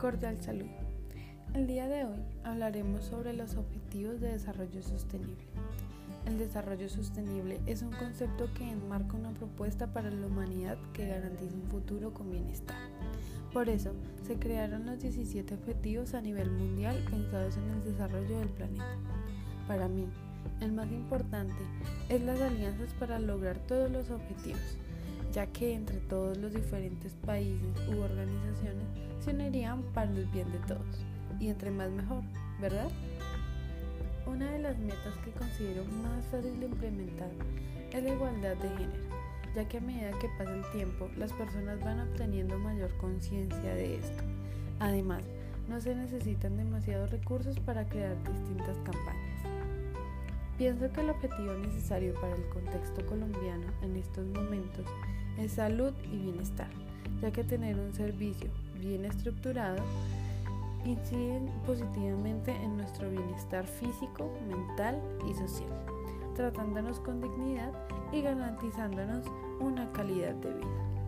cordial saludo. El día de hoy hablaremos sobre los objetivos de desarrollo sostenible. El desarrollo sostenible es un concepto que enmarca una propuesta para la humanidad que garantiza un futuro con bienestar. Por eso, se crearon los 17 objetivos a nivel mundial pensados en el desarrollo del planeta. Para mí, el más importante es las alianzas para lograr todos los objetivos, ya que entre todos los diferentes países u organizaciones se unirían para el bien de todos, y entre más mejor, ¿verdad? Una de las metas que considero más fácil de implementar es la igualdad de género, ya que a medida que pasa el tiempo las personas van obteniendo mayor conciencia de esto. Además, no se necesitan demasiados recursos para crear distintas campañas. Pienso que el objetivo necesario para el contexto colombiano en estos momentos es salud y bienestar, ya que tener un servicio bien estructurado incide positivamente en nuestro bienestar físico, mental y social, tratándonos con dignidad y garantizándonos una calidad de vida.